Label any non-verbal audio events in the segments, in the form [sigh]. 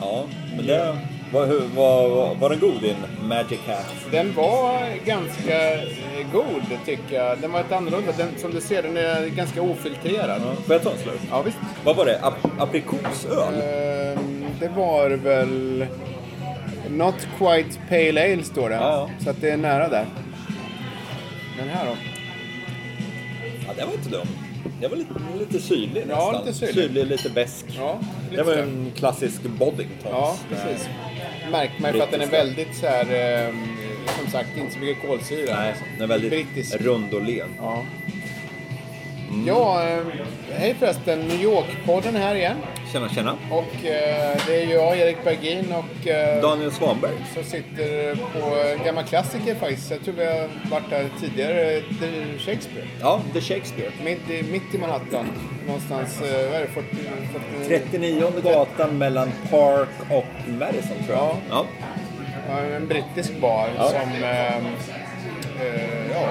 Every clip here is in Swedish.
Ja, men det... Var, var, var, den god din Magic Hat? Den var ganska eh, god tycker jag. Den var ett annorlunda. Den, som du ser, den är ganska ofiltrerad. Ja. Får jag ta en slurk? Ja, visst. Vad var det? Ap aprikosöl? Ehm, det var väl... Not quite pale ale står det. Ja. Så att det är nära där. Den här då? Ja, den var inte dum. Den var lite, lite syrlig Ja, nästan. lite syrlig. Syrlig, lite besk. Ja, lite det var så. en klassisk Boddingtons. Ja, precis. Märker man ju för att den är väldigt så här, ehm, som sagt, inte så mycket kolsyra. Nej, den är väldigt Brittisk. rund och len. Ja. Ja, eh, hej förresten. New York-podden här igen. Tjena, tjena. Och eh, det är jag, Erik Bergin och eh, Daniel Svanberg. som sitter på en gammal klassiker faktiskt. Jag tror vi har varit där tidigare. The Shakespeare. Ja, The Shakespeare. Mitt i, mitt i Manhattan. Någonstans, eh, vad är det, 40, 40, 39 gatan mellan Park och Madison tror jag. Ja. ja. En brittisk bar Ja. som... ehm, eh, ja,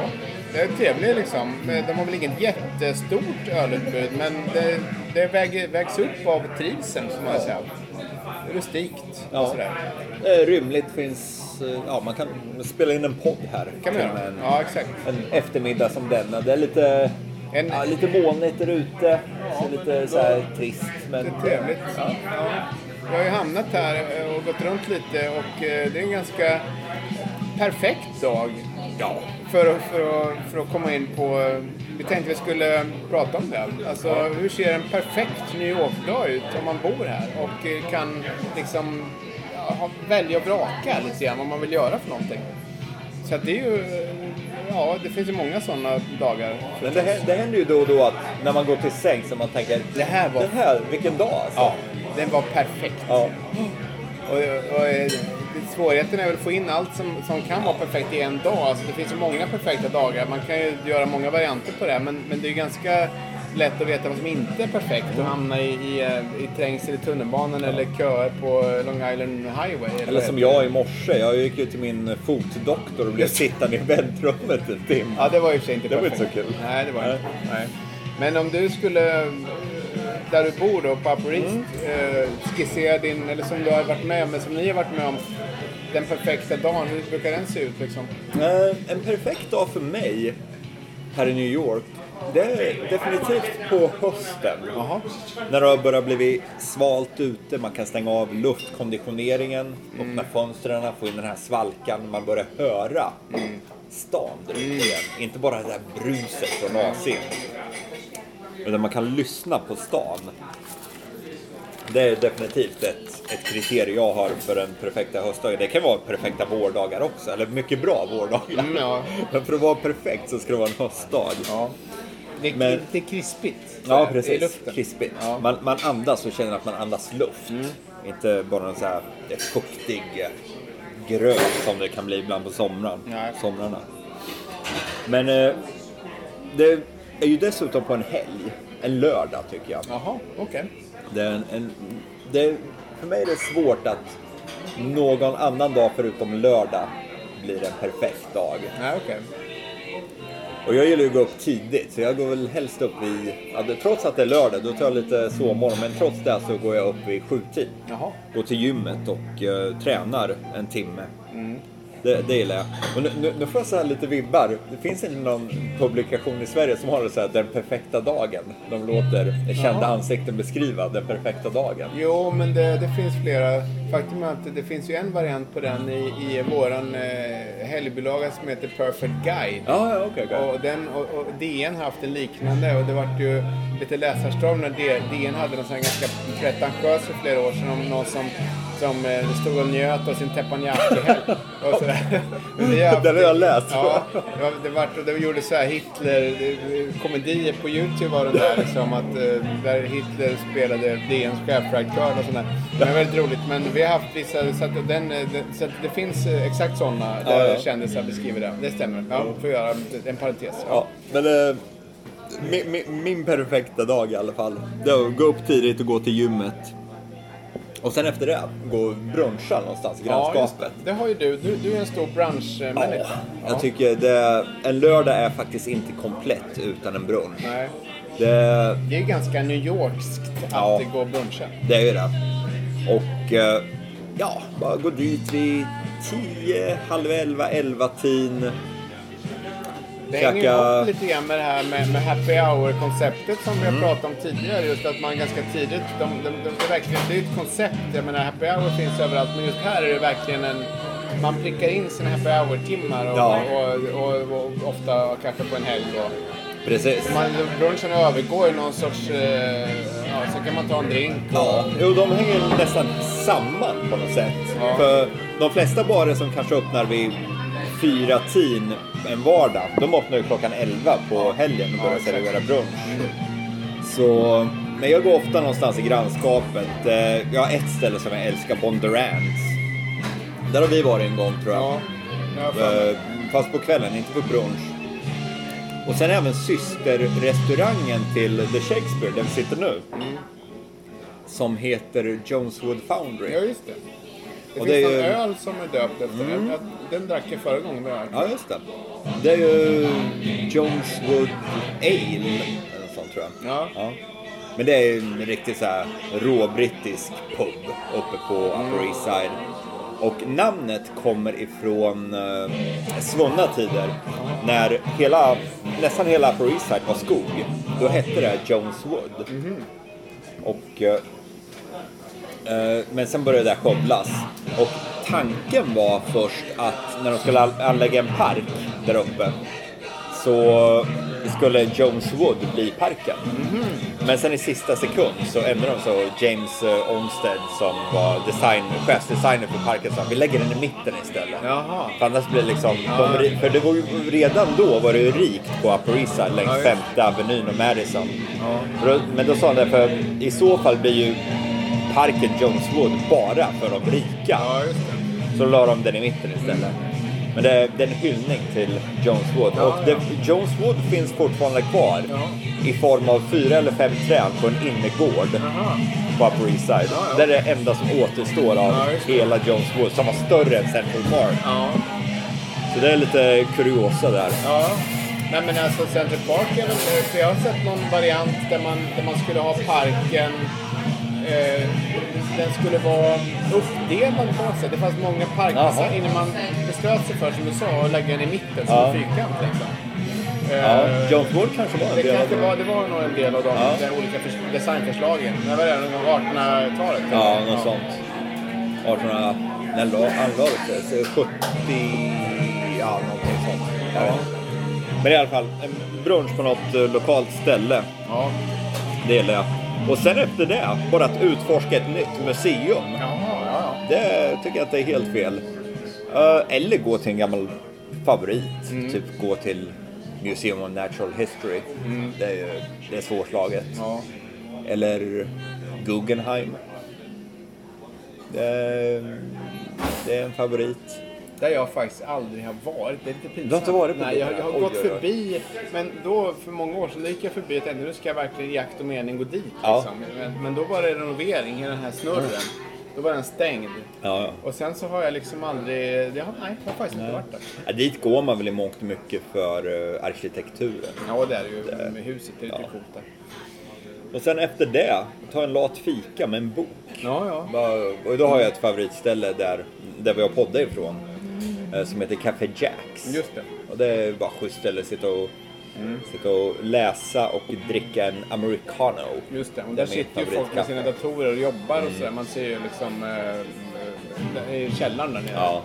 det är trevlig liksom. De har väl inget jättestort ölutbud men det, det väger, vägs upp av trivseln får man säga. Rustikt och Ja. sådär. Rymligt finns... eh, Ja, man kan spela in en podd här. kan man göra. En, Ja, exakt. en eftermiddag som denna. Det är lite... En- ja, lite molnigt där ute. Så lite så här trist. Men, Det är trevligt. Ja. Ja. Jag har ju hamnat här eh, och gått runt lite och eh, det är en ganska perfekt dag. Ja. För, att- för, att, för att komma in på... Vi tänkte vi skulle prata om det. Alltså hur ser en perfekt New York-dag ut om man bor här och eh, kan liksom ja, välja och vraka lite grann vad man vill göra för någonting. Så det är ju... Ja, det finns ju många sådana dagar. Men det, det händer ju då och då att när man går till säng så man tänker Det här var- Det här, vilken dag alltså. Ja, den var perfekt. Ja. Och, och, eh, svårigheten är väl att få in allt som, som kan vara perfekt i en dag. Alltså, det finns ju många perfekta dagar. Man kan ju göra många varianter på det. Men, men det är ju ganska lätt att veta vad som inte är perfekt och hamna i, i, eh, i trängsel i tunnelbanan eller köer på Long Island Highway. Eller som jag i morse. Jag gick ju till min fotdoktor och blev sittande i väntrummet en timme. Ja, det var och för sig inte Det var perfekt. inte så kul. Nej, det var inte. Nej. Men om du skulle, där du bor då, på Upper East, Mm. eh, skissera din, eller som du har varit med men som ni har varit med om, den perfekta dagen, hur brukar den se ut liksom? Eh, En perfekt dag för mig här i New York, det är definitivt på hösten. Jaha. När det har börjat bli svalt ute, man kan stänga av luftkonditioneringen, öppna fönstren, få in den här svalkan, man börjar höra stan där ute igen. Inte bara det där bruset från AC'n. Utan man kan lyssna på stan. Det är definitivt ett, ett kriterium jag har för den perfekta höstdagen. Det kan vara perfekta vårdagar också, eller mycket bra vårdagar. Mm, ja. [laughs] Men för att vara perfekt så ska det vara en höstdag. Ja. Det är, Men- det är krispigt. Ja, I precis. luften. Krispigt. Ja. Mm. Man, man andas och känner att man andas luft. Inte bara en så här fuktig gröt som det kan bli ibland på somran, somrarna. Men eh, det är ju dessutom på en helg. En lördag tycker jag. Jaha, okej. Det är en, en, det är, för mig är det svårt att någon annan dag förutom lördag blir en perfekt dag. Nej, okej. Och jag gillar ju att gå upp tidigt, så jag går väl helst upp vid... Ja, trots att det är lördag, då tar jag lite sovmorgon, men trots det så går jag upp vid sjutid. Jaha. Går till gymmet och eh, tränar en timme. Det, det gillar jag. Och nu, nu, nu får jag så här lite vibbar. Det finns inte någon publikation i Sverige som har det så här, den perfekta dagen. De låter kända Jaha. ansikten beskriva den perfekta dagen. Jo, men det, det finns flera. Faktum är att det finns ju en variant på den i, i våran eh, helgbilaga som heter Perfect Guide. Ja, ja, okej. okej. Och, den, och, och DN har haft en liknande och det vart ju lite läsarstorm när DN hade någon sån här ganska pretentiös för flera år sedan om någon som, som eh, stod och njöt av sin teppanyaki-helg. Den har jag läst. Ja, det, var, det, och det gjorde så här Hitler-komedier på Youtube var det där liksom att eh, där Hitler spelade DNs chefredaktör och sånt där. Det var väldigt roligt men vi har haft vissa, så att, den, eh, så att det finns exakt sådana där Ja, ja. kändisar beskriver det. Det stämmer. Ja, får göra en parentes. Ja, men eh, min, min, min perfekta dag i alla fall. Det är att gå upp tidigt och gå till gymmet. Och sen efter det, gå och bruncha någonstans i grannskapet. det har ju du. Du, du är en stor branschmänniska. Ja, jag tycker det, en lördag är faktiskt inte komplett utan en brunch. Nej. Det, Det är ganska New Yorkskt att Ja. gå och bruncha. det är ju det. Och eh, ja, bara gå dit vid 10, halv 11, 11 tin. Det hänger ihop lite grann med det här med, med happy hour-konceptet som vi Mm. har pratat om tidigare. Just att man ganska tidigt, de, de, de, det, är verkligen, det är ett koncept. Jag menar happy hour finns överallt men just här är det verkligen en man prickar in sina happy hour-timmar och, Ja. och, och, och, ofta kanske på en helg. Precis. man, brunchen övergår i någon sorts... Eh, ja, så kan man ta en drink. Och, Ja, jo, de hänger nästan samman på något sätt. Ja. För de flesta barer som kanske öppnar vid fyra tin en vardag, de öppnar ju klockan 11 på helgen och Ja, börjar servera brunch. Så, men jag går ofta någonstans i grannskapet. Eh, Jag har ett ställe som jag älskar, Bondurants. Där har vi varit en gång tror jag. ja, jag. Eh, Fast på kvällen, inte på brunch. Och sen även systerrestaurangen till The Shakespeare, där vi sitter nu. Som heter Joneswood Foundry. ja, just det. Det Och finns det är någon ju- Mm. öl som är döpt efter den. Jag- Den drack jag förra gången var här. Ja, just det. Det är ju Joneswood Ale, eller sånt tror jag. Ja. Men det är en riktigt så här råbrittisk pub uppe på Upper East Side. Och namnet kommer ifrån eh, svunna tider. När hela, nästan hela Upper East Side var skog. Då hette det Joneswood. Och, eh, eh, men sen började det skövlas. Och tanken var först att när de skulle an- anlägga en park där uppe så skulle Joneswood bli parken. Men sen i sista sekund så ändrade de så James eh, Olmsted som var design, chefsdesigner för parken sa vi lägger den i mitten istället. Jaha. För annars blir det liksom, de, för det var ju redan då var det ju rikt på Upper East Side längs Ja. Femte Avenyn och Madison. Då, men då sa han det, för i så fall blir ju parken Joneswood bara för de rika. Ja, just det. Så la de den i mitten istället. Men det, det är en hyllning till Joneswood. Ja, och det. Joneswood finns fortfarande kvar i form av fyra eller fem träd på en innergård på Upper East Side. Det är det enda som återstår av hela Joneswood som var större än Central Park. Så det är lite kuriosa där. Ja. Nej men alltså Central Park är väl... För jag har sett någon variant där man, där man skulle ha parken... Eh, den skulle vara uppdelad på något sätt. Det fanns många Jaha. innan man beslöt sig för, som du sa, att lägga den i mitten som Ja. en fyrkant. Liksom. Ja, Eh, Joneswood kanske var en det, del av det. var, det var nog en del av de Ja. de olika förs- designförslagen. Det var det, någon gång 1800-talet? Ja, något sånt. 1800... När la- anlades det? Så 70... Ja, någonting sånt. Inte. Men i alla fall, en brunch på något eh, lokalt ställe. Ja. Det gillar jag. Och sen efter det, bara att utforska ett nytt museum. Det tycker jag att det är helt fel. Eh, eller gå till en gammal favorit. Typ gå till Museum of Natural History. Det är det är svårslaget. ja. Eller Guggenheim. Det det är en favorit. Där jag faktiskt aldrig har varit. Det är lite pinsamt. Du har inte varit på Nej, jag, jag har Oj, gått oj, oj. förbi. Men då, för många år sedan, gick jag förbi och tänkte nu ska jag verkligen i akt och mening gå dit. Ja. Liksom. Men, men då var det renovering, hela den här snurren. Då var den stängd. Ja, ja. Och sen så har jag liksom aldrig... Det har, nej, jag har faktiskt inte varit där. Ja, dit går man väl i mångt och mycket för eh, arkitekturen. Ja, det är det ju. Med huset, det är lite Ja. coolt där. Och sen efter det, ta en lat fika med en bok. Ja, ja. Och då har jag ett favoritställe där, där vi har poddat ifrån. Eh, Som heter Café Jacks. Just det. Och det är bara schysst ställe att sitta och, sitta och läsa och dricka en americano. Just det. Och där sitter ju folk med sina datorer och jobbar och sådär. Man ser ju liksom... Eh, i källaren där nere. Ja.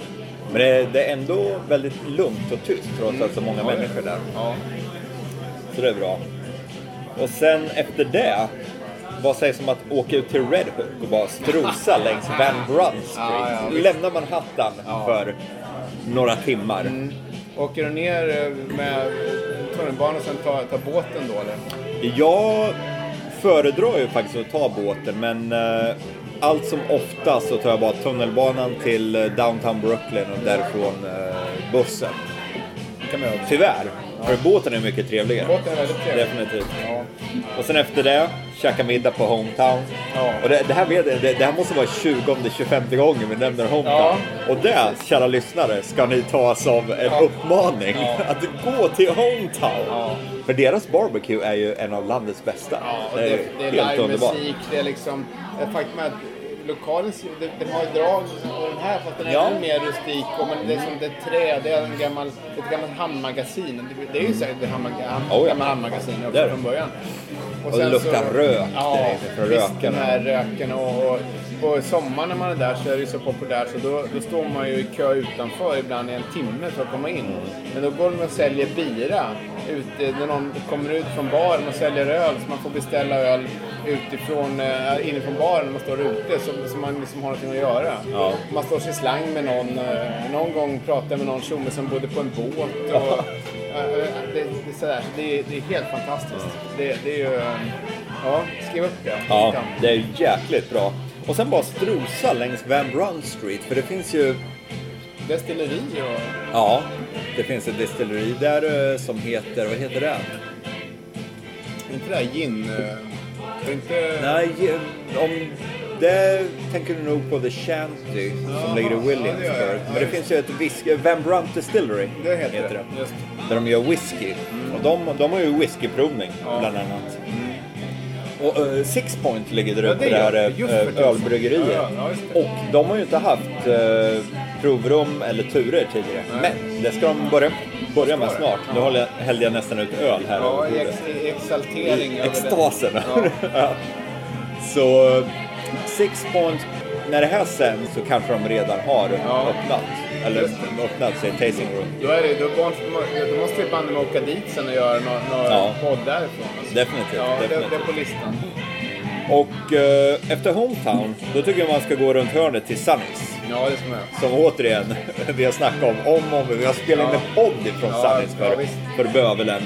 Men det, det är ändå väldigt lugnt och tyst trots att så många Ja, ja. människor är där. Ja. Så det är bra. Och sen efter det, vad sägs om att åka ut till Red Hook och bara strosa [laughs] längs Van Brunt Street? Ja, ja, visst. Lämna Manhattan för några timmar. Åker du ner eh, med tunnelbanan och sen tar ta båten då eller? Jag föredrar ju faktiskt att ta båten men eh, allt som ofta så tar jag bara tunnelbanan till eh, downtown Brooklyn och därifrån eh, bussen. Tyvärr. För båten är mycket trevligare. Båten är väldigt trevlig. Definitivt. Ja. Och sen efter det, käka middag på Hometown. Ja. Och det, det, här vet, jag, det, det här måste vara 20-25 gången vi nämner Hometown. Ja. Och det, kära lyssnare, ska ni ta som en Ja. uppmaning. Att gå till Hometown. Ja. För deras barbecue är ju en av landets bästa. Ja, och det det, är, det är livemusik, det är liksom... Faktum är lokalen, det- den har ju drag och den här fast den är Ja. ännu mer rustik. Och men det är som det är trä, det är en gammal, ett gammalt hamnmagasin. Det, det är ju säkert ett hamn, ham, Oh, ja. gammalt hamnmagasin Det det. från början. Och det sen luktar rök Ja, direkt från röken. den här röken och, och på sommaren när man är där så är det så populärt så då, då står man ju i kö utanför ibland i en timme för att komma in. Men då går de och säljer bira ute, när någon kommer ut från baren och säljer öl så man får beställa öl utifrån, äh, inifrån baren när man står ute så, så man liksom har någonting att göra. Ja. Man står sig i slang med någon, eh, någon gång pratar jag med någon tjomme som bodde på en båt. Och, eh, det, det, är sådär, det, är- det är helt fantastiskt. Det, det är ju, ja, skriv upp det. Ja, det är jäkligt bra. Och sen bara strosa längs Van Brunt Street. För det finns ju Destilleri och... Ja, det finns ett destilleri där eh, som heter, vad heter det? Inte det här gin... eh, Det inte... Nej, om det tänker du nog på The Shanty som Jaha, ligger i ja, det Williamsburg. Ja, Men det finns ju ett whisky, Van Brunt Distillery Det heter det. Just Där de gör whisky. Och de, de har ju whiskyprovning Ja. bland annat. Och uh, Six Point ligger där Ja, uppe, det det för tusan. ölbryggeriet. Ja, ja, och de har ju inte haft uh, provrum eller turer tidigare. Nej. Men det ska de börja, börja med snart. Nu håller jag, hällde jag nästan ut öl här Ja, i, ex, i exaltering. det. extasen. Ja. [laughs] Ja. Så Six Point, när det här sänds så kanske de redan har Ja. öppnat. Eller öppnat sig tasting room. Då, är det, då, måste, då måste vi banne åka dit sen och göra någon, någon Ja. podd därifrån. Alltså. Definitivt, Ja, det, det är definitivt. på listan. Och eh, efter Hometown, då tycker jag man ska gå runt hörnet till Sunnys. Ja, det ska man. Som återigen, [laughs] vi har snackat om om och om. Vi har spelat in Ja. en podd ifrån Ja, Sunnys ja, för, visst. för bövelen.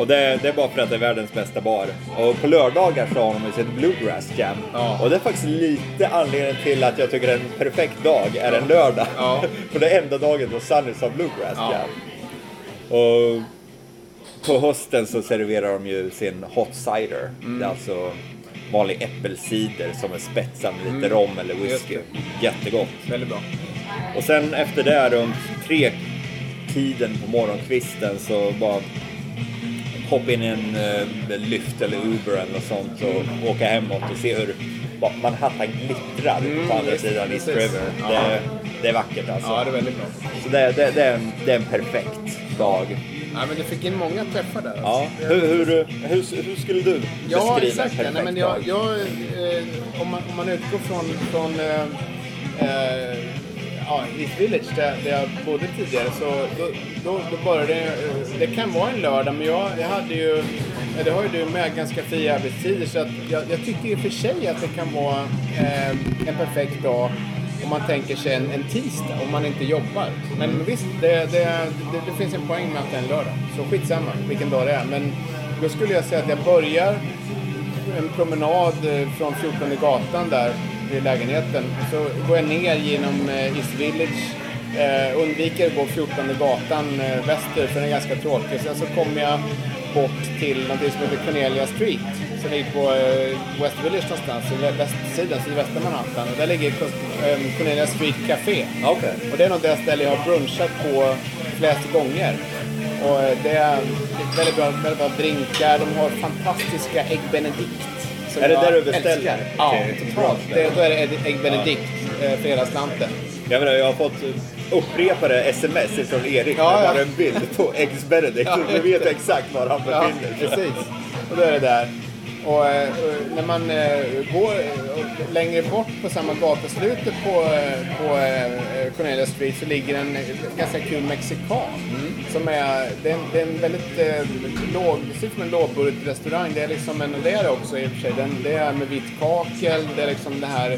Och det, det är bara för att det är världens bästa bar. Och på lördagar så har de ju sitt Bluegrass Jam. Ja. Och det är faktiskt lite anledningen till att jag tycker en perfekt dag är en lördag. Ja. [laughs] för det är enda dagen då Sunnys har Bluegrass Ja. Jam. Och på hösten så serverar de ju sin Hot Cider. Mm. Det är alltså vanlig äppelcider som är spetsad med lite rom eller whisky. Mm. Jättegott. Väldigt bra. Och sen efter det runt tre tiden på morgonkvisten så bara hoppa in i en uh, Lyft eller Uber eller något sånt och åka hemåt och se hur Manhattan glittrar på andra sidan East Mm. River. Ja. Det, det är vackert alltså. Ja, det är väldigt bra. Så det, det, det, är en, det är en perfekt dag. Ja, men du fick in många träffar där. Ja. Alltså. Hur, hur, hur, hur skulle du Ja, beskriva exakt. en perfekt Nej, men jag, jag, eh, om, man, om man utgår från, från eh, eh, ja, East Village där, där jag bodde tidigare så då, då, då började det, eh, det kan vara en lördag men jag, jag hade ju, ja, det har ju du med, ganska fria arbetstider så att jag, jag tycker i och för sig att det kan vara eh, en perfekt dag om man tänker sig en, en tisdag, om man inte jobbar. Men visst, det, det, det, det finns en poäng med att det är en lördag. Så skitsamma vilken dag det är. Men då skulle jag säga att jag börjar en promenad eh, från 14 gatan där vid lägenheten. Så går jag ner genom eh, East Village. Eh, undviker att gå 14 gatan eh, väster för den är ganska tråkig. Sen så kommer jag bort till någonting som heter Cornelia Street. Som ligger på West Village någonstans, i vä- västsidan, sydvästra Manhattan. Och där ligger Cornelia Street Café. Okej. Och det är nog det ställe jag har brunchat på flest gånger. Och det är väldigt bra, väldigt bra drinkar. De har fantastiska ägg benedict. Som Är det där du beställer. Ja, totalt. Det, då är det ägg- benedict eh, för hela slanten. Jag, menar, jag har fått upprepade sms från Erik Ja, med ja. bara en bild på Eggs Benedict. Ja, så just vet exakt var han Ja, befinner sig. precis. Och då är det där. Och eh, när man eh, går eh, längre bort på samma gatuslutet på, eh, på eh, Cornelia Street så ligger en ganska kul mexikan. Som är, det är, en, det är en väldigt eh, låg, det ser ut som en lågbudgetrestaurang. Det är liksom en, det är det också i och för sig. Den, det är med vitt kakel, det är liksom det här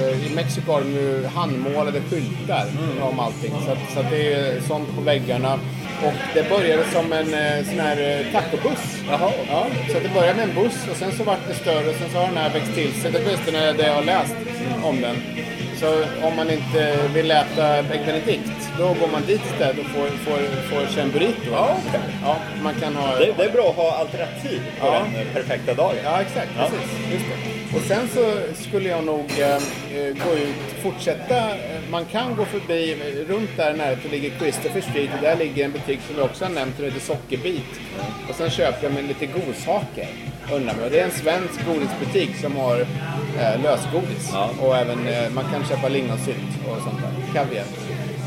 eh, i Mexiko har de ju handmålade skyltar om allting. Så, att, så att det är sånt på väggarna. Och det började som en eh, sån här eh, tacobuss. Jaha. Ja, så det började med en buss och sen så vart det större och sen så har den här växt till sig. Det är det jag har läst om den. Så om man inte vill äta Egg Benedict, då går man dit istället och får, får, får sig en burrito. Ja, okej. Ja, man kan ha... Det, det är bra att ha alternativ på Ja. den perfekta dagen. Ja, exakt. Ja. Precis. Och sen så skulle jag nog eh, eh, gå ut, fortsätta. Man kan gå förbi, runt där nära det ligger Christopher Street och där ligger en butik som vi också har nämnt, som heter Sockerbit. Och sen köper jag mig lite godsaker undan mig. Det är en svensk godisbutik som har eh, lösgodis. Ja. Och även, eh, man kan köpa lingonsylt och sånt där. Kaviar.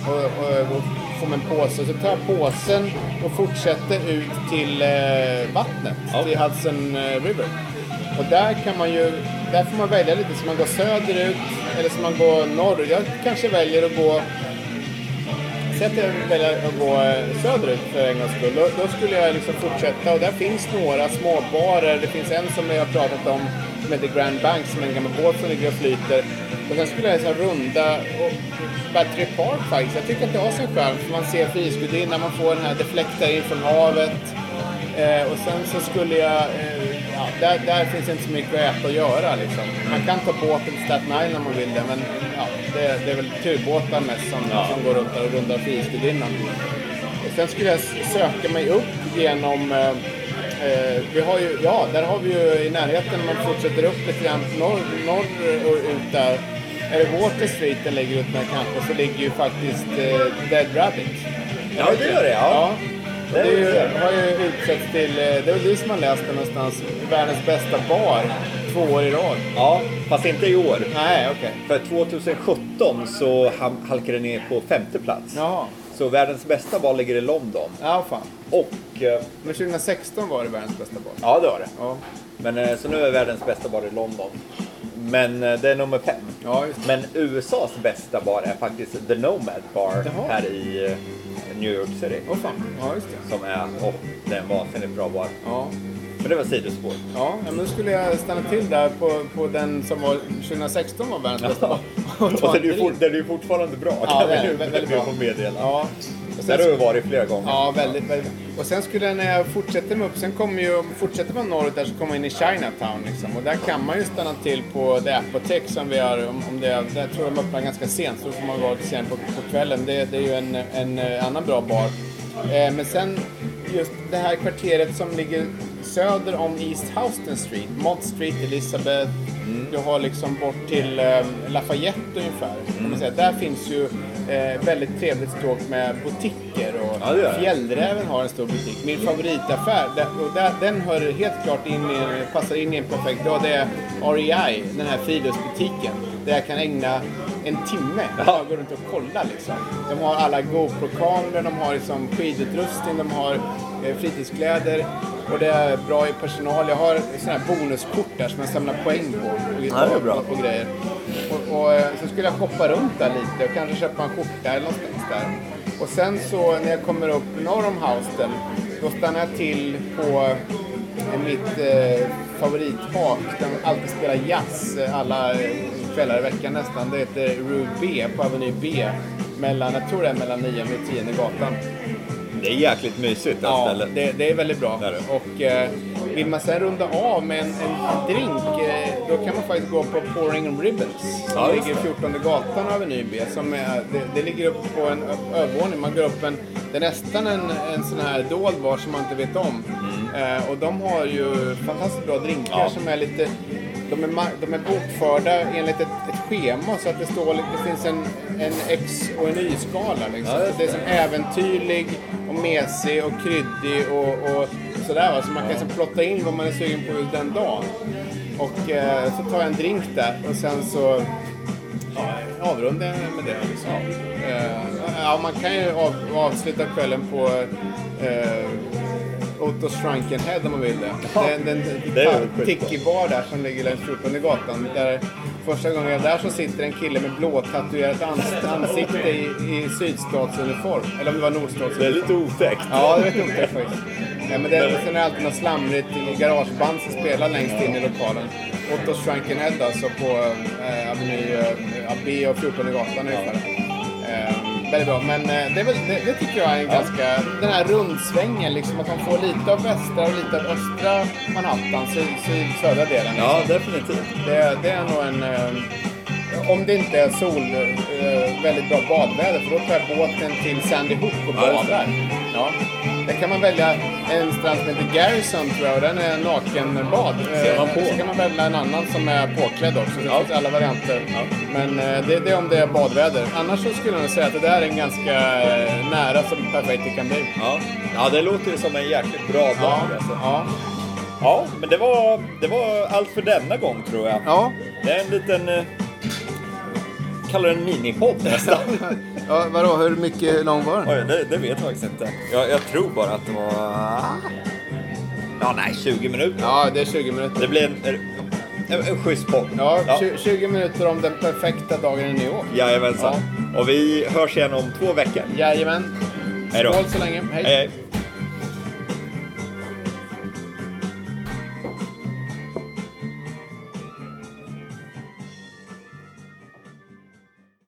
Och, och, och får man en påse. Så tar jag påsen och fortsätter ut till eh, vattnet. Ja. Till Hudson eh, River. Och där kan man ju, där får man välja lite. Så man går söderut eller så man går norrut. Jag kanske väljer att gå Säg att jag väljer att gå eh, söderut för en gångs skull. Då, då skulle jag liksom fortsätta och där finns några småbarer. Det finns en som jag har pratat om som heter Grand Bank som är en gammal båt som ligger och flyter. Och sen skulle jag så runda och Battery Park faktiskt. Jag tycker att det har sin charm för man ser Frihetsgudinnan, man får den här deflektar in från havet. Eh, och sen så skulle jag, eh, ja, där, där finns inte så mycket att äta och göra liksom. Man kan ta båten till Staten Island om man vill det, men ja, det, det är väl turbåtar mest som, Ja. som går runt där och rundar Frihetsgudinnan. Sen skulle jag söka mig upp genom eh, eh, vi har ju, ja, där har vi ju i närheten, man fortsätter upp lite grann norr, norr och ut där. Är det Water Street den ligger ut med kanske så ligger ju faktiskt eh, Dead Rabbit. Ja, det gör det, ja. ja. Det är ju, har ju utsetts till, eh, det är du som har läst det någonstans, världens bästa bar två år i rad. Ja, fast inte i år. Nej, okej. För 2017 så halkade det ner på femte plats. Jaha. Så världens bästa bar ligger i London. Ja, fan. Och... eh, Men 2016 var det världens bästa bar. Ja, det var det. Ja, Men eh, så nu är världens bästa bar i London. Men det är nummer fem. ja. Men USAs bästa bar är faktiskt The Nomad Bar Jaha. här i New York City. Åh fan. Ja, just det. Som är, och det är en vansinnigt bra bar. Ja. Men det var sidospår. Ja, ja, men då skulle jag stanna till där på, på den som var 2016 var världens bästa [laughs] bar. Och ta den är ju fort, den är ju fortfarande bra. Ja, [laughs] kan det vi är ju- väldigt vi bra. meddela. Ja. Och Där sen, har vi varit flera gånger. ja, väldigt, väldigt. Och sen skulle jag, när jag fortsätter med upp, sen kommer ju, fortsätter man norrut där så kommer man in i Chinatown liksom. Och där kan man ju stanna till på det apotek som vi har, om, om det, där tror jag de öppnar ganska sent, så får man vara sen på, på kvällen. Det, det är ju en, en eh, annan bra bar. Eh, men sen just det här kvarteret som ligger söder om East Houston Street, Mott Street, Elizabeth. Du har liksom bort till eh, Lafayette ungefär. Kan man säga. Där finns ju eh, väldigt trevligt stråk med butiker och Ja. Fjällräven har en stor butik. Min favoritaffär, där, och där, den hör helt klart in i, passar in i en perfekt dag. Det är REI, den här friluftsbutiken. Där jag kan ägna en timme och bara gå runt och kolla liksom. De har alla GoPro-kameror, de har liksom skidutrustning, de har eh, fritidskläder. Och det är bra i personal. Jag har sådana här bonuskort där som jag samlar poäng på. Och, Ja, det är bra. och grejer. Och, och eh, så skulle jag shoppa runt där lite och kanske köpa en skjorta eller någonstans där. Och sen så när jag kommer upp norr om Houston, då stannar jag till på eh, mitt eh, favorithak där de alltid spelar jazz eh, alla kvällar i veckan nästan. Det heter Ruby på Avenue B. Mellan, jag tror det är mellan 9 och 10 gatan. Det är jäkligt mysigt det Ja, stället. det, det är väldigt bra. Det är det. Och eh, vill man sen runda av med en, en drink, eh, då kan man faktiskt gå på Pouring Ribbons. Som Ja, ligger 14 gatan av B. Som är, det, det ligger upp på en övervåning. Man går upp en, det är nästan en, en sån här dold bar som man inte vet om. Eh, och de har ju fantastiskt bra drinkar Mm. Ja. som är lite de är, de är bokförda enligt ett, ett schema så att det står det finns en, en X och en Y-skala. Liksom. Ja, just det är som äventyrlig och mesig och kryddig och, och sådär. Va? Så man kan liksom plotta in vad man är sugen på just den dagen. Och eh, så tar jag en drink där och sen så ja, avrundar jag med det. Liksom. Eh, ja, man kan ju av, avsluta kvällen på eh, Ottos Shrunken Head om man vill det. Ja, Den, den, det är väl skitbra. tiki-bar där som ligger längs 14 gatan. Där första gången jag är där så sitter en kille med blåtatuerat ans- ansikte i, i sydstatsuniform. Eller om det var Det är nordstatsuniform. lite otäckt. Ja, det vet jag inte faktiskt. Ja, men det, sen är det alltid något slamrigt garageband som spelar längst in i lokalen. Ottos Shrunken Head alltså på eh, Avenue eh, B och 14 gatan ungefär. Eh, väldigt bra, men eh, det, är väl, det, det tycker jag är en ganska... Den här rundsvängen, liksom att man får lite av västra och lite av östra Manhattan, syd, syd, södra delen. Ja, definitivt. Det, det är nog en... eh, om det inte är sol, eh, väldigt bra badväder, för då tar jag båten till Sandy Hook och Ja, badar. Ja. Där kan man välja en strand som heter Garrison tror jag, den är nakenbad. Ser man Eh, på. Så kan man välja en annan som är påklädd också. Det Ja. finns alla varianter. Ja. Men eh, det, det är om det är badväder. Annars så skulle jag säga att det där är en ganska eh, nära som perfekt det kan bli. Ja. ja, det låter ju som en jäkligt bra dag. Ja, Alltså. ja. ja, men det var, det var allt för denna gång tror jag. ja. Det är en liten... Eh, kallar det en minipodd nästan. [laughs] ja vadå, hur mycket lång var den? Oj, det, det vet jag faktiskt inte. Jag, jag tror bara att det var... Ja, nej, 20 minuter. Ja, det är 20 minuter. Det blir en, en, en schysst podd. Ja, ja. 20 20 minuter om den perfekta dagen i New York. Jajamensan. Och vi hörs igen om två veckor. Jajamän. Hej då. Skål så länge. Hej, hej.